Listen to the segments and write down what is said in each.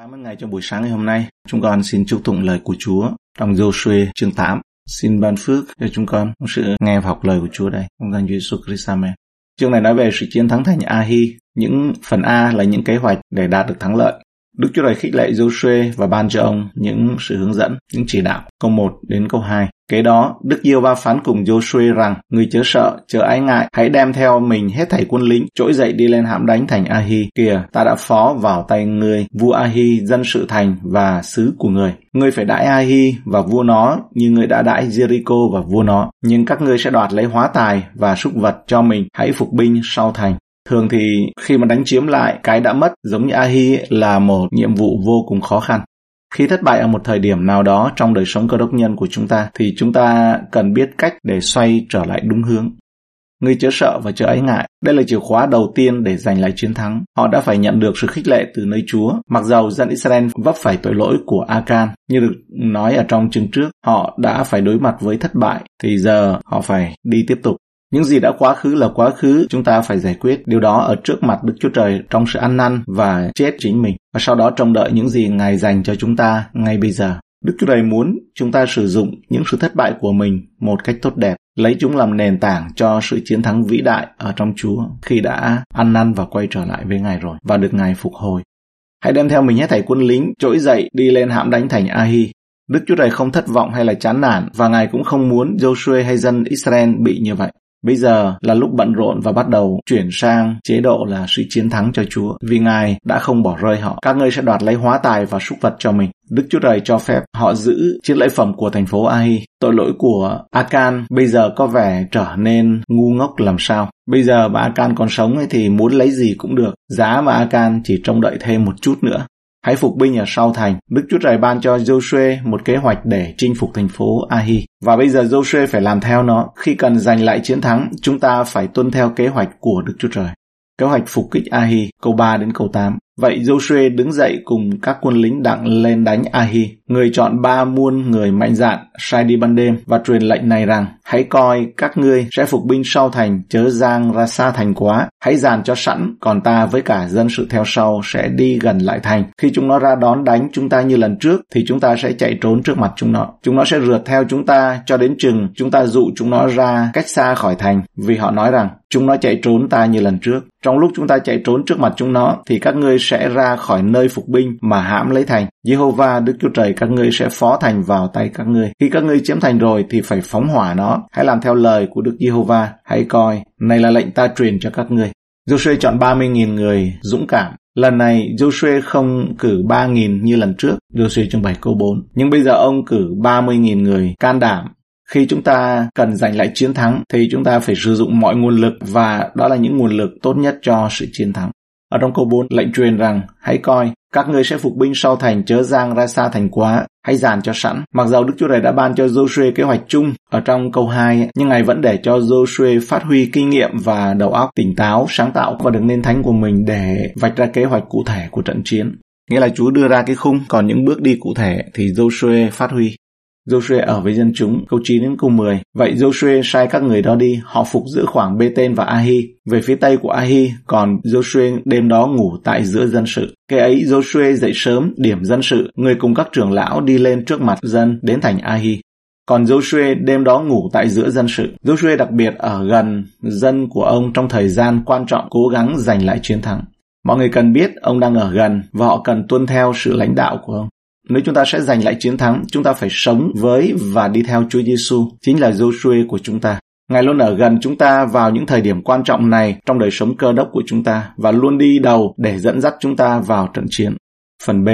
Cảm ơn Ngài trong buổi sáng ngày hôm nay. Chúng con xin chúc tụng lời của Chúa trong Joshua chương 8. Xin ban phước cho chúng con sự nghe và học lời của Chúa đây. Trong danh Chúa Jesus Christ. Amen. Chương này nói về sự chiến thắng thành Ahi. Những phần A là những kế hoạch để đạt được thắng lợi. Đức Chúa Trời khích lệ Joshua và ban cho ông những sự hướng dẫn, những chỉ đạo. Câu 1 đến câu 2. Kế đó, Đức Diêu Va phán cùng Joshua rằng, Người chớ sợ, chớ ái ngại, hãy đem theo mình hết thảy quân lính, trỗi dậy đi lên hãm đánh thành Ahi. Kìa, ta đã phó vào tay người vua Ahi, dân sự thành và sứ của người. Ngươi phải đãi Ahi và vua nó như ngươi đã đãi Jericho và vua nó. Nhưng các ngươi sẽ đoạt lấy hóa tài và súc vật cho mình, hãy phục binh sau thành. Thường thì khi mà đánh chiếm lại cái đã mất giống như Ahi là một nhiệm vụ vô cùng khó khăn. Khi thất bại ở một thời điểm nào đó trong đời sống cơ đốc nhân của chúng ta thì chúng ta cần biết cách để xoay trở lại đúng hướng. Người chớ sợ và chớ ái ngại. Đây là chìa khóa đầu tiên để giành lại chiến thắng. Họ đã phải nhận được sự khích lệ từ nơi Chúa. Mặc dầu dân Israel vấp phải tội lỗi của Akan, như được nói ở trong chương trước, họ đã phải đối mặt với thất bại, thì giờ họ phải đi tiếp tục. Những gì đã quá khứ là quá khứ, chúng ta phải giải quyết điều đó ở trước mặt Đức Chúa Trời trong sự ăn năn và chết chính mình. Và sau đó trông đợi những gì Ngài dành cho chúng ta ngay bây giờ. Đức Chúa Trời muốn chúng ta sử dụng những sự thất bại của mình một cách tốt đẹp, lấy chúng làm nền tảng cho sự chiến thắng vĩ đại ở trong Chúa khi đã ăn năn và quay trở lại với Ngài rồi và được Ngài phục hồi. Hãy đem theo mình hết thảy quân lính trỗi dậy đi lên hãm đánh thành Ahi. Đức Chúa Trời không thất vọng hay là chán nản và Ngài cũng không muốn Joshua hay dân Israel bị như vậy. Bây giờ là lúc bận rộn và bắt đầu chuyển sang chế độ là sự chiến thắng cho Chúa, vì Ngài đã không bỏ rơi họ. Các ngươi sẽ đoạt lấy hóa tài và súc vật cho mình. Đức Chúa Trời cho phép họ giữ chiếc lễ phẩm của thành phố Ai. Tội lỗi của Akan bây giờ có vẻ trở nên ngu ngốc làm sao. Bây giờ mà Akan còn sống ấy thì muốn lấy gì cũng được. Giá mà Akan chỉ trông đợi thêm một chút nữa. Hãy phục binh ở sau thành. Đức Chúa Trời ban cho Joshua một kế hoạch để chinh phục thành phố Ahi. Và bây giờ Joshua phải làm theo nó. Khi cần giành lại chiến thắng, chúng ta phải tuân theo kế hoạch của Đức Chúa Trời. Kế hoạch phục kích Ahi, câu 3 đến câu 8. Vậy Joshua đứng dậy cùng các quân lính đặng lên đánh Ahi. Người chọn ba muôn người mạnh dạn, sai đi ban đêm và truyền lệnh này rằng, hãy coi các ngươi sẽ phục binh sau thành, chớ giang ra xa thành quá. Hãy dàn cho sẵn, còn ta với cả dân sự theo sau sẽ đi gần lại thành. Khi chúng nó ra đón đánh chúng ta như lần trước, thì chúng ta sẽ chạy trốn trước mặt chúng nó. Chúng nó sẽ rượt theo chúng ta cho đến chừng chúng ta dụ chúng nó ra cách xa khỏi thành, vì họ nói rằng chúng nó chạy trốn ta như lần trước. Trong lúc chúng ta chạy trốn trước mặt chúng nó, thì các ngươi sẽ ra khỏi nơi phục binh mà hãm lấy thành. Jehovah Đức Chúa Trời các ngươi sẽ phó thành vào tay các ngươi. Khi các ngươi chiếm thành rồi thì phải phóng hỏa nó. Hãy làm theo lời của Đức Jehovah. Hãy coi, này là lệnh ta truyền cho các ngươi. Joshua chọn 30.000 người dũng cảm. Lần này Joshua không cử 3.000 như lần trước, Joshua chương 7 câu 4. Nhưng bây giờ ông cử 30.000 người can đảm, khi chúng ta cần giành lại chiến thắng thì chúng ta phải sử dụng mọi nguồn lực và đó là những nguồn lực tốt nhất cho sự chiến thắng. Ở trong câu 4, lệnh truyền rằng, hãy coi, các ngươi sẽ phục binh sau thành chớ giang ra xa thành quá, hãy dàn cho sẵn. Mặc dầu Đức Chúa Trời đã ban cho Joshua kế hoạch chung ở trong câu 2, nhưng Ngài vẫn để cho Joshua phát huy kinh nghiệm và đầu óc tỉnh táo, sáng tạo và được nên thánh của mình để vạch ra kế hoạch cụ thể của trận chiến. Nghĩa là Chúa đưa ra cái khung, còn những bước đi cụ thể thì Joshua phát huy. Joshua ở với dân chúng, câu 9 đến câu 10. Vậy Joshua sai các người đó đi, họ phục giữa khoảng Bê-tên và Ahi. Về phía tây của Ahi, còn Joshua đêm đó ngủ tại giữa dân sự. Kế ấy Joshua dậy sớm, điểm dân sự, người cùng các trưởng lão đi lên trước mặt dân đến thành Ahi. Còn Joshua đêm đó ngủ tại giữa dân sự. Joshua đặc biệt ở gần dân của ông trong thời gian quan trọng cố gắng giành lại chiến thắng. Mọi người cần biết ông đang ở gần và họ cần tuân theo sự lãnh đạo của ông. Nếu chúng ta sẽ giành lại chiến thắng, chúng ta phải sống với và đi theo Chúa Giêsu, chính là Joshua của chúng ta. Ngài luôn ở gần chúng ta vào những thời điểm quan trọng này trong đời sống cơ đốc của chúng ta và luôn đi đầu để dẫn dắt chúng ta vào trận chiến. Phần B,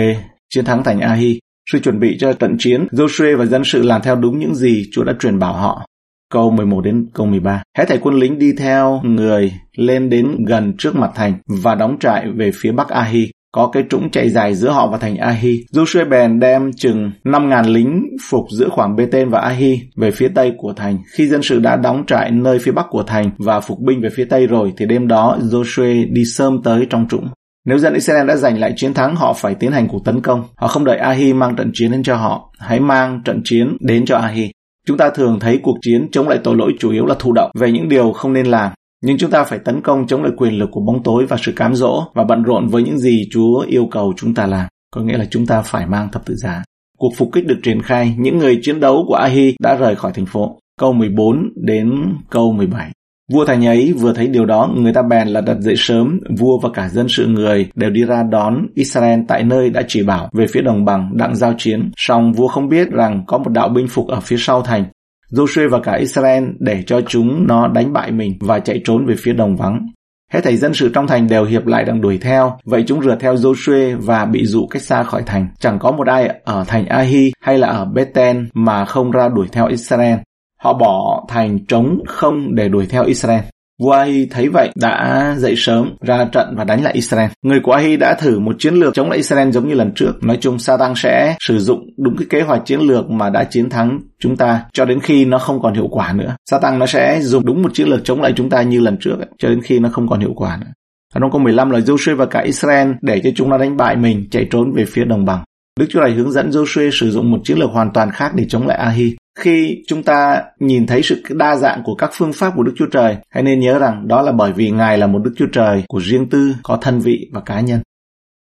chiến thắng thành Ahi. Sự chuẩn bị cho trận chiến, Joshua và dân sự làm theo đúng những gì Chúa đã truyền bảo họ. Câu 11 đến câu 13. Hết thảy quân lính đi theo người lên đến gần trước mặt thành và đóng trại về phía bắc Ahi có cái trũng chạy dài giữa họ và thành Ahi. Joshua bèn đem chừng 5.000 lính phục giữa khoảng Bê-tên và Ahi về phía tây của thành. Khi dân sự đã đóng trại nơi phía bắc của thành và phục binh về phía tây rồi thì đêm đó Joshua đi sớm tới trong trũng. Nếu dân Israel đã giành lại chiến thắng, họ phải tiến hành cuộc tấn công. Họ không đợi Ahi mang trận chiến đến cho họ. Hãy mang trận chiến đến cho Ahi. Chúng ta thường thấy cuộc chiến chống lại tội lỗi chủ yếu là thụ động về những điều không nên làm. Nhưng chúng ta phải tấn công chống lại quyền lực của bóng tối và sự cám dỗ và bận rộn với những gì Chúa yêu cầu chúng ta làm. có nghĩa là chúng ta phải mang thập tự giá. Cuộc phục kích được triển khai, những người chiến đấu của Ahi đã rời khỏi thành phố. Câu 14 đến câu 17. Vua thành ấy vừa thấy điều đó, người ta bèn là đặt dậy sớm, vua và cả dân sự người đều đi ra đón Israel tại nơi đã chỉ bảo về phía đồng bằng đặng giao chiến. Song vua không biết rằng có một đạo binh phục ở phía sau thành. Joshua và cả Israel để cho chúng nó đánh bại mình và chạy trốn về phía đồng vắng. Hết thầy dân sự trong thành đều hiệp lại đang đuổi theo, vậy chúng rượt theo Joshua và bị dụ cách xa khỏi thành. Chẳng có một ai ở thành Ahi hay là ở Bethel mà không ra đuổi theo Israel. Họ bỏ thành trống không để đuổi theo Israel. Vua thấy vậy đã dậy sớm ra trận và đánh lại Israel. Người của Ahi đã thử một chiến lược chống lại Israel giống như lần trước. Nói chung Satan sẽ sử dụng đúng cái kế hoạch chiến lược mà đã chiến thắng chúng ta cho đến khi nó không còn hiệu quả nữa. Satan nó sẽ dùng đúng một chiến lược chống lại chúng ta như lần trước ấy, cho đến khi nó không còn hiệu quả nữa. Ở trong câu 15 là Joshua và cả Israel để cho chúng nó đánh bại mình chạy trốn về phía đồng bằng. Đức Chúa Trời hướng dẫn Joshua sử dụng một chiến lược hoàn toàn khác để chống lại Ahi. Khi chúng ta nhìn thấy sự đa dạng của các phương pháp của Đức Chúa Trời, hãy nên nhớ rằng đó là bởi vì Ngài là một Đức Chúa Trời của riêng tư, có thân vị và cá nhân.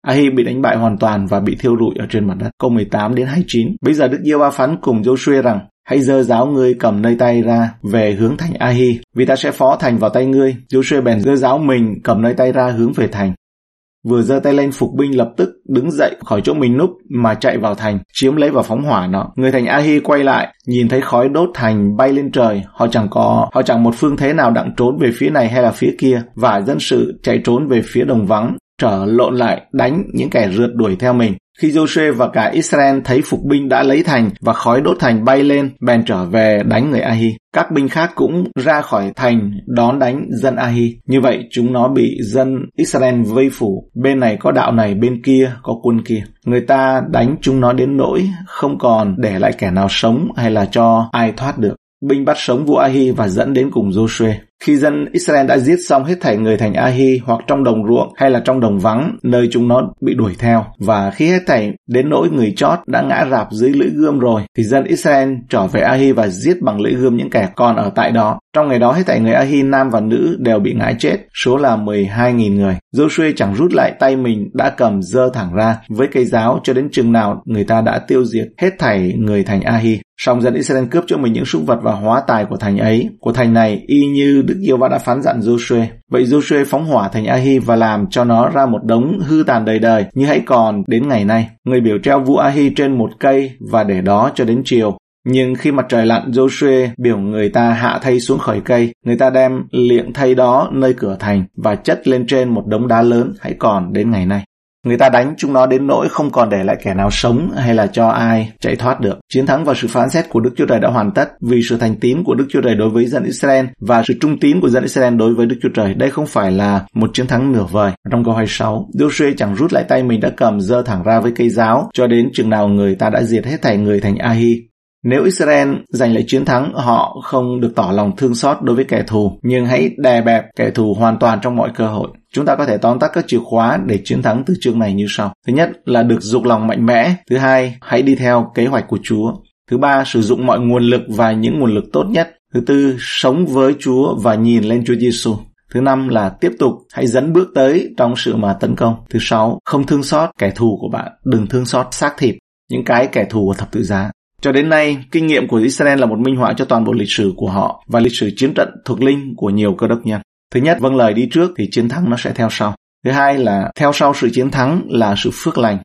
Ahi bị đánh bại hoàn toàn và bị thiêu rụi ở trên mặt đất. Câu 18 đến 29. Bây giờ Đức Giê-hô phán cùng Joshua rằng hãy dơ giáo ngươi cầm nơi tay ra về hướng thành Ahi, vì ta sẽ phó thành vào tay ngươi. Joshua bèn dơ giáo mình cầm nơi tay ra hướng về thành vừa giơ tay lên phục binh lập tức đứng dậy khỏi chỗ mình núp mà chạy vào thành, chiếm lấy và phóng hỏa nó. Người thành Ahi quay lại, nhìn thấy khói đốt thành bay lên trời, họ chẳng có, họ chẳng một phương thế nào đặng trốn về phía này hay là phía kia, và dân sự chạy trốn về phía đồng vắng, trở lộn lại đánh những kẻ rượt đuổi theo mình. Khi Joshua và cả Israel thấy phục binh đã lấy thành và khói đốt thành bay lên, bèn trở về đánh người Ahi. Các binh khác cũng ra khỏi thành đón đánh dân Ahi. Như vậy chúng nó bị dân Israel vây phủ. Bên này có đạo này, bên kia có quân kia. Người ta đánh chúng nó đến nỗi không còn để lại kẻ nào sống hay là cho ai thoát được. Binh bắt sống vua Ahi và dẫn đến cùng Joshua. Khi dân Israel đã giết xong hết thảy người thành Ahi hoặc trong đồng ruộng hay là trong đồng vắng nơi chúng nó bị đuổi theo và khi hết thảy đến nỗi người chót đã ngã rạp dưới lưỡi gươm rồi thì dân Israel trở về Ahi và giết bằng lưỡi gươm những kẻ còn ở tại đó. Trong ngày đó hết thảy người Ahi nam và nữ đều bị ngã chết, số là 12.000 người. Joshua chẳng rút lại tay mình đã cầm dơ thẳng ra với cây giáo cho đến chừng nào người ta đã tiêu diệt hết thảy người thành Ahi. Song dân Israel cướp cho mình những súc vật và hóa tài của thành ấy, của thành này y như Đức Yêu Va đã phán dặn Joshua. Vậy Joshua phóng hỏa thành Ahi và làm cho nó ra một đống hư tàn đầy đời như hãy còn đến ngày nay. Người biểu treo vua Ahi trên một cây và để đó cho đến chiều. Nhưng khi mặt trời lặn, Joshua biểu người ta hạ thay xuống khỏi cây. Người ta đem liệng thay đó nơi cửa thành và chất lên trên một đống đá lớn hãy còn đến ngày nay. Người ta đánh chúng nó đến nỗi không còn để lại kẻ nào sống hay là cho ai chạy thoát được. Chiến thắng và sự phán xét của Đức Chúa Trời đã hoàn tất vì sự thành tín của Đức Chúa Trời đối với dân Israel và sự trung tín của dân Israel đối với Đức Chúa Trời. Đây không phải là một chiến thắng nửa vời. Trong câu 26, Joshua chẳng rút lại tay mình đã cầm dơ thẳng ra với cây giáo cho đến chừng nào người ta đã diệt hết thảy người thành Ahi nếu Israel giành lại chiến thắng, họ không được tỏ lòng thương xót đối với kẻ thù, nhưng hãy đè bẹp kẻ thù hoàn toàn trong mọi cơ hội. Chúng ta có thể tóm tắt các chìa khóa để chiến thắng từ chương này như sau. Thứ nhất là được dục lòng mạnh mẽ. Thứ hai, hãy đi theo kế hoạch của Chúa. Thứ ba, sử dụng mọi nguồn lực và những nguồn lực tốt nhất. Thứ tư, sống với Chúa và nhìn lên Chúa Giêsu. Thứ năm là tiếp tục hãy dẫn bước tới trong sự mà tấn công. Thứ sáu, không thương xót kẻ thù của bạn, đừng thương xót xác thịt, những cái kẻ thù của thập tự giá. Cho đến nay, kinh nghiệm của Israel là một minh họa cho toàn bộ lịch sử của họ và lịch sử chiến trận thuộc linh của nhiều cơ đốc nhân. Thứ nhất, vâng lời đi trước thì chiến thắng nó sẽ theo sau. Thứ hai là theo sau sự chiến thắng là sự phước lành.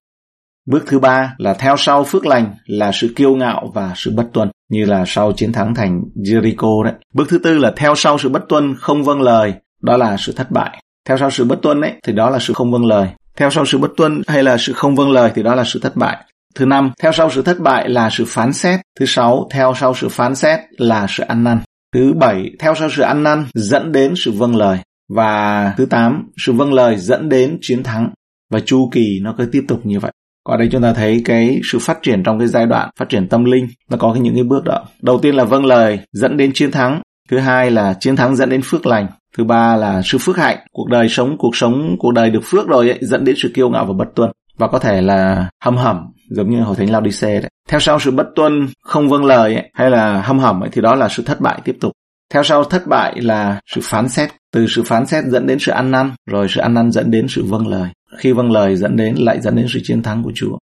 Bước thứ ba là theo sau phước lành là sự kiêu ngạo và sự bất tuân, như là sau chiến thắng thành Jericho đấy. Bước thứ tư là theo sau sự bất tuân không vâng lời, đó là sự thất bại. Theo sau sự bất tuân ấy thì đó là sự không vâng lời. Theo sau sự bất tuân hay là sự không vâng lời thì đó là sự thất bại. Thứ năm, theo sau sự thất bại là sự phán xét. Thứ sáu, theo sau sự phán xét là sự ăn năn. Thứ bảy, theo sau sự ăn năn dẫn đến sự vâng lời. Và thứ tám, sự vâng lời dẫn đến chiến thắng. Và chu kỳ nó cứ tiếp tục như vậy. Qua đây chúng ta thấy cái sự phát triển trong cái giai đoạn phát triển tâm linh nó có những cái bước đó. Đầu tiên là vâng lời dẫn đến chiến thắng. Thứ hai là chiến thắng dẫn đến phước lành. Thứ ba là sự phước hạnh, cuộc đời sống, cuộc sống, cuộc đời được phước rồi ấy, dẫn đến sự kiêu ngạo và bất tuân và có thể là hâm hẩm giống như hội thánh Laodice đấy. Theo sau sự bất tuân, không vâng lời ấy, hay là hâm hẩm ấy, thì đó là sự thất bại tiếp tục. Theo sau thất bại là sự phán xét, từ sự phán xét dẫn đến sự ăn năn, rồi sự ăn năn dẫn đến sự vâng lời. khi vâng lời dẫn đến lại dẫn đến sự chiến thắng của Chúa.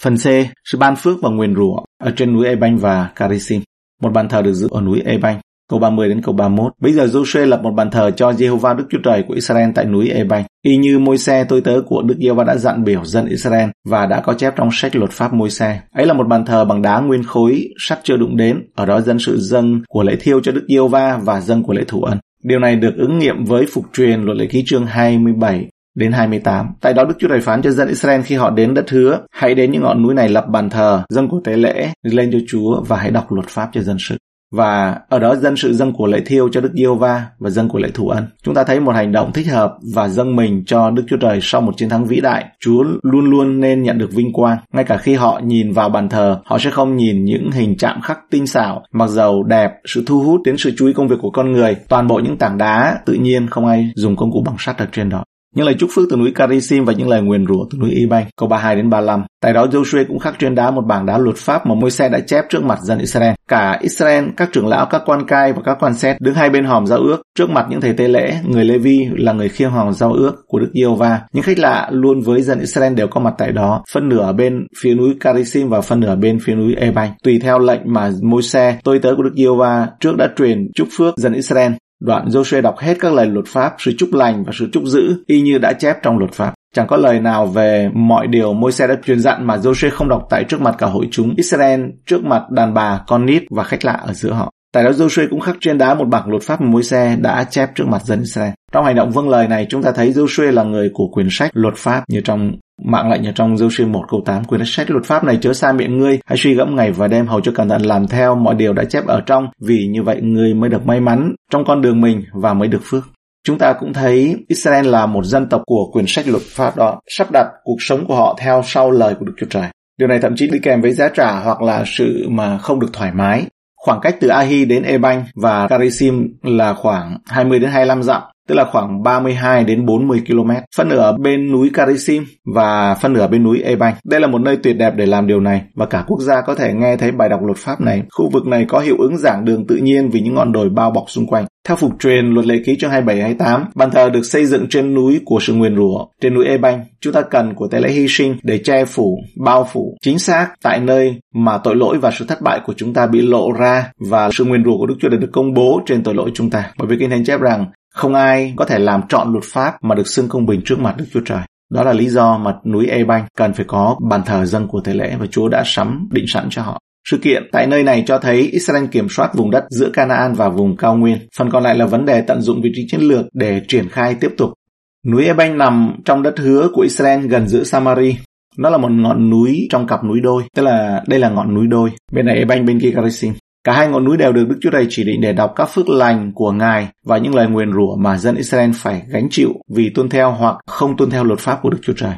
Phần C, sự ban phước và nguyền rủa ở trên núi Ebanh và Carisim. Một bàn thờ được giữ ở núi Ebanh. Câu 30 đến câu 31. Bây giờ Joshua lập một bàn thờ cho Jehovah Đức Chúa Trời của Israel tại núi Ebanh. Y như môi xe tôi tớ của Đức Giê-hô-va đã dặn biểu dân Israel và đã có chép trong sách luật pháp môi xe. Ấy là một bàn thờ bằng đá nguyên khối, sắt chưa đụng đến. Ở đó dân sự dâng của lễ thiêu cho Đức Giê-hô-va và dâng của lễ thủ ân. Điều này được ứng nghiệm với phục truyền luật lệ ký chương 27 đến 28. Tại đó Đức Chúa Trời phán cho dân Israel khi họ đến đất hứa, hãy đến những ngọn núi này lập bàn thờ, dâng của tế lễ lên cho Chúa và hãy đọc luật pháp cho dân sự. Và ở đó dân sự dâng của lễ thiêu cho Đức Giêsu va và dâng của lễ thủ ân. Chúng ta thấy một hành động thích hợp và dâng mình cho Đức Chúa Trời sau một chiến thắng vĩ đại. Chúa luôn luôn nên nhận được vinh quang. Ngay cả khi họ nhìn vào bàn thờ, họ sẽ không nhìn những hình chạm khắc tinh xảo, mặc dầu đẹp, sự thu hút đến sự chú ý công việc của con người. Toàn bộ những tảng đá tự nhiên không ai dùng công cụ bằng sắt ở trên đó. Những lời chúc phước từ núi Carisim và những lời nguyền rủa từ núi Iban, câu 32 đến 35. Tại đó Joshua cũng khắc trên đá một bảng đá luật pháp mà Môi-se đã chép trước mặt dân Israel. Cả Israel, các trưởng lão, các quan cai và các quan xét đứng hai bên hòm giao ước trước mặt những thầy tế lễ, người Lê-vi là người khiêng hòm giao ước của Đức Giê-hô-va. Những khách lạ luôn với dân Israel đều có mặt tại đó, phân nửa bên phía núi Carisim và phân nửa bên phía núi Eban. Tùy theo lệnh mà Môi-se, tôi tớ của Đức Giê-hô-va trước đã truyền chúc phước dân Israel Đoạn Joshua đọc hết các lời luật pháp, sự chúc lành và sự chúc giữ, y như đã chép trong luật pháp. Chẳng có lời nào về mọi điều Môi-se đã truyền dặn mà Joshua không đọc tại trước mặt cả hội chúng Israel, trước mặt đàn bà, con nít và khách lạ ở giữa họ. Tại đó Joshua cũng khắc trên đá một bảng luật pháp mà Môi-se đã chép trước mặt dân Israel. Trong hành động vâng lời này, chúng ta thấy Joshua là người của quyền sách luật pháp như trong Mạng lệnh ở trong Joshua 1 câu 8 quyển sách luật pháp này chớ xa miệng ngươi, hãy suy gẫm ngày và đêm hầu cho cẩn thận làm theo mọi điều đã chép ở trong, vì như vậy ngươi mới được may mắn trong con đường mình và mới được phước. Chúng ta cũng thấy Israel là một dân tộc của quyển sách luật pháp đó, sắp đặt cuộc sống của họ theo sau lời của Đức Chúa Trời. Điều này thậm chí đi kèm với giá trả hoặc là sự mà không được thoải mái. Khoảng cách từ Ahi đến Ebanh và Karisim là khoảng 20 đến 25 dặm tức là khoảng 32 đến 40 km, phân nửa bên núi Karisim và phân nửa bên núi Ebanh. Đây là một nơi tuyệt đẹp để làm điều này và cả quốc gia có thể nghe thấy bài đọc luật pháp này. Khu vực này có hiệu ứng giảng đường tự nhiên vì những ngọn đồi bao bọc xung quanh. Theo phục truyền luật lệ ký chương 27-28, bàn thờ được xây dựng trên núi của sự nguyền rủa. Trên núi Ebanh, chúng ta cần của tế lễ hy sinh để che phủ, bao phủ, chính xác tại nơi mà tội lỗi và sự thất bại của chúng ta bị lộ ra và sự nguyền rủa của Đức Chúa được công bố trên tội lỗi chúng ta. Bởi vì Kinh Thánh chép rằng không ai có thể làm trọn luật pháp mà được xưng công bình trước mặt Đức Chúa Trời. Đó là lý do mà núi Ebanh cần phải có bàn thờ dân của tế lễ và Chúa đã sắm định sẵn cho họ. Sự kiện tại nơi này cho thấy Israel kiểm soát vùng đất giữa Canaan và vùng cao nguyên. Phần còn lại là vấn đề tận dụng vị trí chiến lược để triển khai tiếp tục. Núi Eban nằm trong đất hứa của Israel gần giữa Samari. Nó là một ngọn núi trong cặp núi đôi, tức là đây là ngọn núi đôi. Bên này Eban, bên kia Garisim. Cả hai ngọn núi đều được Đức Chúa Trời chỉ định để đọc các phước lành của Ngài và những lời nguyền rủa mà dân Israel phải gánh chịu vì tuân theo hoặc không tuân theo luật pháp của Đức Chúa Trời.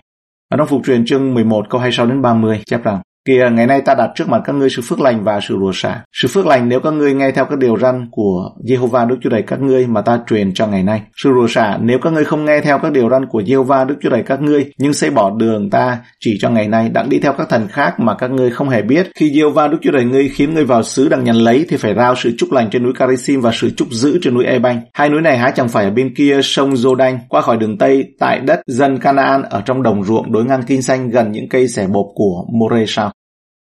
Ở trong phục truyền chương 11 câu 26 đến 30 chép rằng Kìa, ngày nay ta đặt trước mặt các ngươi sự phước lành và sự rủa xả. Sự phước lành nếu các ngươi nghe theo các điều răn của Jehovah Đức Chúa Trời các ngươi mà ta truyền cho ngày nay. Sự rủa xả nếu các ngươi không nghe theo các điều răn của Jehovah Đức Chúa Trời các ngươi, nhưng xây bỏ đường ta chỉ cho ngày nay, đặng đi theo các thần khác mà các ngươi không hề biết. Khi Jehovah Đức Chúa Trời ngươi khiến ngươi vào xứ đặng nhận lấy thì phải rao sự chúc lành trên núi Carisim và sự chúc giữ trên núi Ebanh. Hai núi này há chẳng phải ở bên kia sông Jordan qua khỏi đường Tây tại đất dân Canaan ở trong đồng ruộng đối ngang kinh xanh gần những cây xẻ bộp của More sao?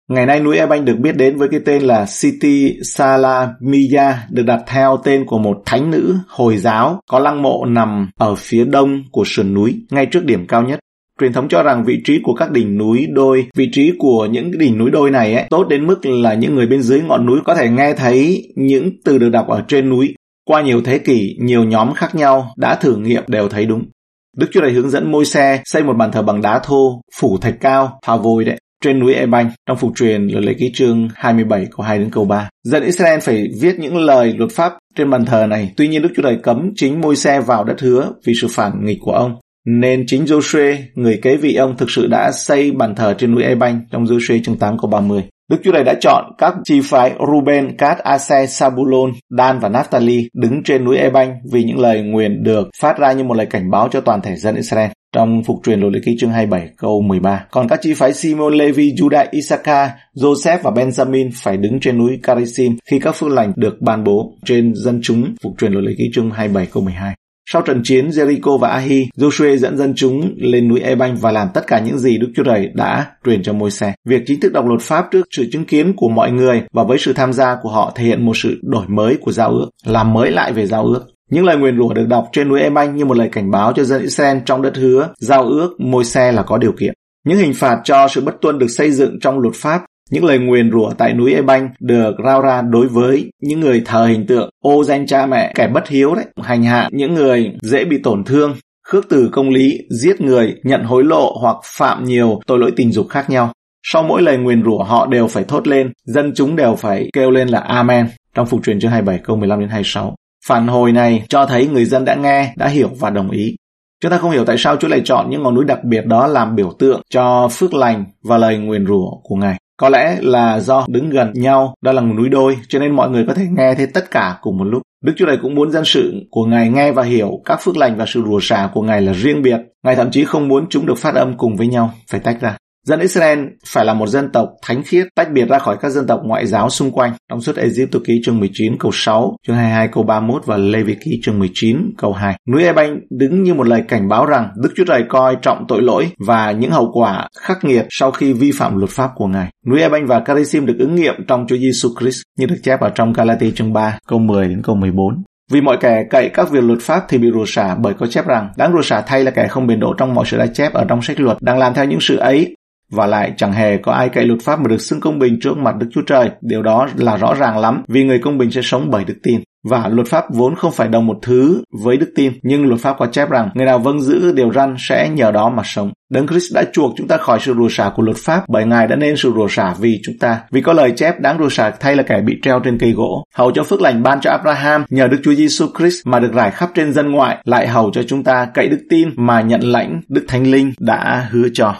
Ngày nay núi Ebanh được biết đến với cái tên là City Salamiya được đặt theo tên của một thánh nữ Hồi giáo có lăng mộ nằm ở phía đông của sườn núi, ngay trước điểm cao nhất. Truyền thống cho rằng vị trí của các đỉnh núi đôi, vị trí của những đỉnh núi đôi này ấy, tốt đến mức là những người bên dưới ngọn núi có thể nghe thấy những từ được đọc ở trên núi. Qua nhiều thế kỷ, nhiều nhóm khác nhau đã thử nghiệm đều thấy đúng. Đức Chúa Trời hướng dẫn môi xe xây một bàn thờ bằng đá thô, phủ thạch cao, thà vôi đấy trên núi Ebanh trong phục truyền lời lấy ký chương 27 câu 2 đến câu 3. Dân Israel phải viết những lời luật pháp trên bàn thờ này. Tuy nhiên Đức Chúa Trời cấm chính môi xe vào đất hứa vì sự phản nghịch của ông. Nên chính Joshua, người kế vị ông thực sự đã xây bàn thờ trên núi Ebanh trong Joshua chương 8 câu 30. Đức Chúa Trời đã chọn các chi phái Ruben, Gad, Ase, Sabulon, Dan và Naphtali đứng trên núi Ebanh vì những lời nguyền được phát ra như một lời cảnh báo cho toàn thể dân Israel trong phục truyền luật lệ ký chương 27 câu 13. Còn các chi phái Simon, Levi, Judah, Issachar, Joseph và Benjamin phải đứng trên núi Carisim khi các phương lành được ban bố trên dân chúng phục truyền luật lệ ký chương 27 câu 12. Sau trận chiến Jericho và Ahi, Joshua dẫn dân chúng lên núi Ebanh và làm tất cả những gì Đức Chúa Trời đã truyền cho môi xe. Việc chính thức đọc luật pháp trước sự chứng kiến của mọi người và với sự tham gia của họ thể hiện một sự đổi mới của giao ước, làm mới lại về giao ước. Những lời nguyền rủa được đọc trên núi Ebanh như một lời cảnh báo cho dân Israel trong đất hứa, giao ước môi xe là có điều kiện. Những hình phạt cho sự bất tuân được xây dựng trong luật pháp những lời nguyền rủa tại núi Ebanh được rao ra đối với những người thờ hình tượng, ô danh cha mẹ, kẻ bất hiếu đấy, hành hạ những người dễ bị tổn thương, khước từ công lý, giết người, nhận hối lộ hoặc phạm nhiều tội lỗi tình dục khác nhau. Sau mỗi lời nguyền rủa họ đều phải thốt lên, dân chúng đều phải kêu lên là Amen trong phục truyền chương 27 câu 15 đến 26. Phản hồi này cho thấy người dân đã nghe, đã hiểu và đồng ý. Chúng ta không hiểu tại sao Chúa lại chọn những ngọn núi đặc biệt đó làm biểu tượng cho phước lành và lời nguyền rủa của Ngài. Có lẽ là do đứng gần nhau, đó là một núi đôi, cho nên mọi người có thể nghe thấy tất cả cùng một lúc. Đức Chúa Trời cũng muốn dân sự của Ngài nghe và hiểu các phước lành và sự rủa xả của Ngài là riêng biệt. Ngài thậm chí không muốn chúng được phát âm cùng với nhau, phải tách ra. Dân Israel phải là một dân tộc thánh khiết, tách biệt ra khỏi các dân tộc ngoại giáo xung quanh. Trong suốt Egypto ký chương 19 câu 6, chương 22 câu 31 và Lê Vi ký chương 19 câu 2. Núi Ebanh đứng như một lời cảnh báo rằng Đức Chúa Trời coi trọng tội lỗi và những hậu quả khắc nghiệt sau khi vi phạm luật pháp của Ngài. Núi Ebanh và Carisim được ứng nghiệm trong Chúa Giêsu Christ như được chép ở trong Galati chương 3 câu 10 đến câu 14. Vì mọi kẻ cậy các việc luật pháp thì bị rủa xả bởi có chép rằng đáng rủa xả thay là kẻ không bền độ trong mọi sự đã chép ở trong sách luật đang làm theo những sự ấy và lại chẳng hề có ai cậy luật pháp mà được xưng công bình trước mặt Đức Chúa Trời. Điều đó là rõ ràng lắm vì người công bình sẽ sống bởi đức tin. Và luật pháp vốn không phải đồng một thứ với đức tin, nhưng luật pháp có chép rằng người nào vâng giữ điều răn sẽ nhờ đó mà sống. Đấng Christ đã chuộc chúng ta khỏi sự rủa xả của luật pháp bởi Ngài đã nên sự rủa xả vì chúng ta. Vì có lời chép đáng rủa xả thay là kẻ bị treo trên cây gỗ. Hầu cho phước lành ban cho Abraham nhờ Đức Chúa Giêsu Christ mà được rải khắp trên dân ngoại, lại hầu cho chúng ta cậy đức tin mà nhận lãnh Đức Thánh Linh đã hứa cho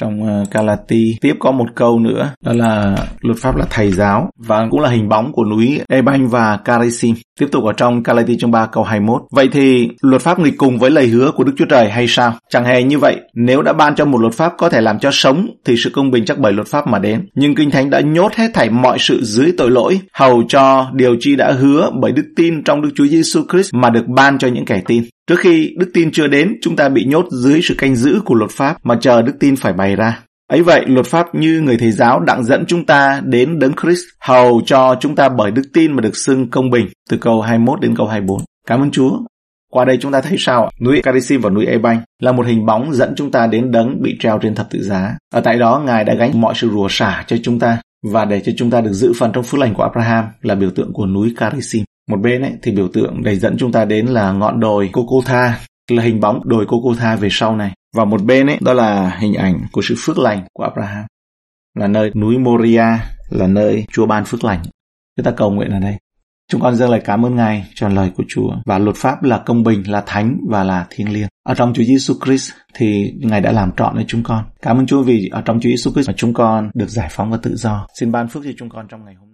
trong ờ, Galati tiếp có một câu nữa, đó là luật pháp là thầy giáo và cũng là hình bóng của núi Ebanh và Karisim tiếp tục ở trong Galati chương 3 câu 21 vậy thì luật pháp nghịch cùng với lời hứa của Đức Chúa Trời hay sao? Chẳng hề như vậy. Nếu đã ban cho một luật pháp có thể làm cho sống, thì sự công bình chắc bởi luật pháp mà đến. Nhưng kinh thánh đã nhốt hết thảy mọi sự dưới tội lỗi, hầu cho điều chi đã hứa bởi đức tin trong Đức Chúa Giêsu Christ mà được ban cho những kẻ tin. Trước khi đức tin chưa đến, chúng ta bị nhốt dưới sự canh giữ của luật pháp mà chờ đức tin phải bày ra. Ấy vậy, luật pháp như người thầy giáo đặng dẫn chúng ta đến đấng Christ, hầu cho chúng ta bởi đức tin mà được xưng công bình, từ câu 21 đến câu 24. Cảm ơn Chúa. Qua đây chúng ta thấy sao? Núi Carisim và núi Ebanh là một hình bóng dẫn chúng ta đến đấng bị treo trên thập tự giá. Ở tại đó, Ngài đã gánh mọi sự rủa xả cho chúng ta và để cho chúng ta được giữ phần trong phước lành của Abraham là biểu tượng của núi Carisim. Một bên ấy, thì biểu tượng để dẫn chúng ta đến là ngọn đồi Cocotha, là hình bóng đồi Cocotha về sau này. Và một bên ấy, đó là hình ảnh của sự phước lành của Abraham. Là nơi núi Moria, là nơi Chúa ban phước lành. Chúng ta cầu nguyện ở đây. Chúng con dâng lời cảm ơn Ngài cho lời của Chúa và luật pháp là công bình, là thánh và là thiêng liêng. Ở trong Chúa Giêsu Christ thì Ngài đã làm trọn cho chúng con. Cảm ơn Chúa vì ở trong Chúa Giêsu Christ mà chúng con được giải phóng và tự do. Xin ban phước cho chúng con trong ngày hôm nay.